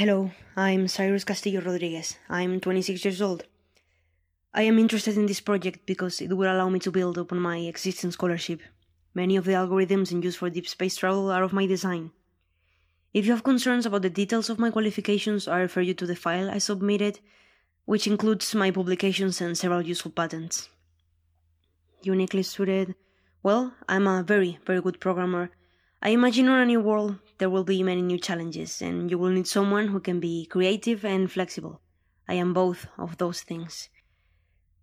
Hello, I'm Cyrus Castillo Rodriguez. I'm 26 years old. I am interested in this project because it will allow me to build upon my existing scholarship. Many of the algorithms in use for deep space travel are of my design. If you have concerns about the details of my qualifications, I refer you to the file I submitted, which includes my publications and several useful patents. Uniquely suited. Well, I'm a very, very good programmer. I imagine a new world there will be many new challenges, and you will need someone who can be creative and flexible. I am both of those things.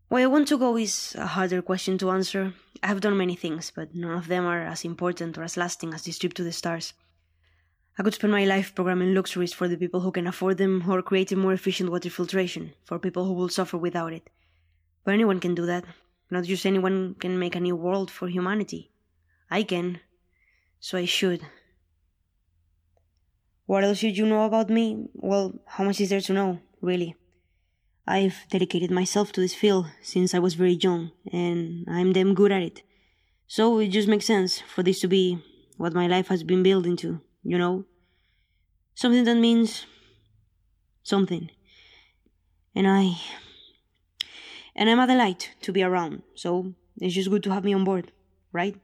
Where I want to go is a harder question to answer. I have done many things, but none of them are as important or as lasting as this trip to the stars. I could spend my life programming luxuries for the people who can afford them or creating more efficient water filtration for people who will suffer without it. But anyone can do that. Not just anyone can make a new world for humanity. I can. So I should. What else should you know about me? Well, how much is there to know, really? I've dedicated myself to this field since I was very young, and I'm damn good at it. So it just makes sense for this to be what my life has been built into, you know? Something that means something. And I. And I'm a delight to be around, so it's just good to have me on board, right?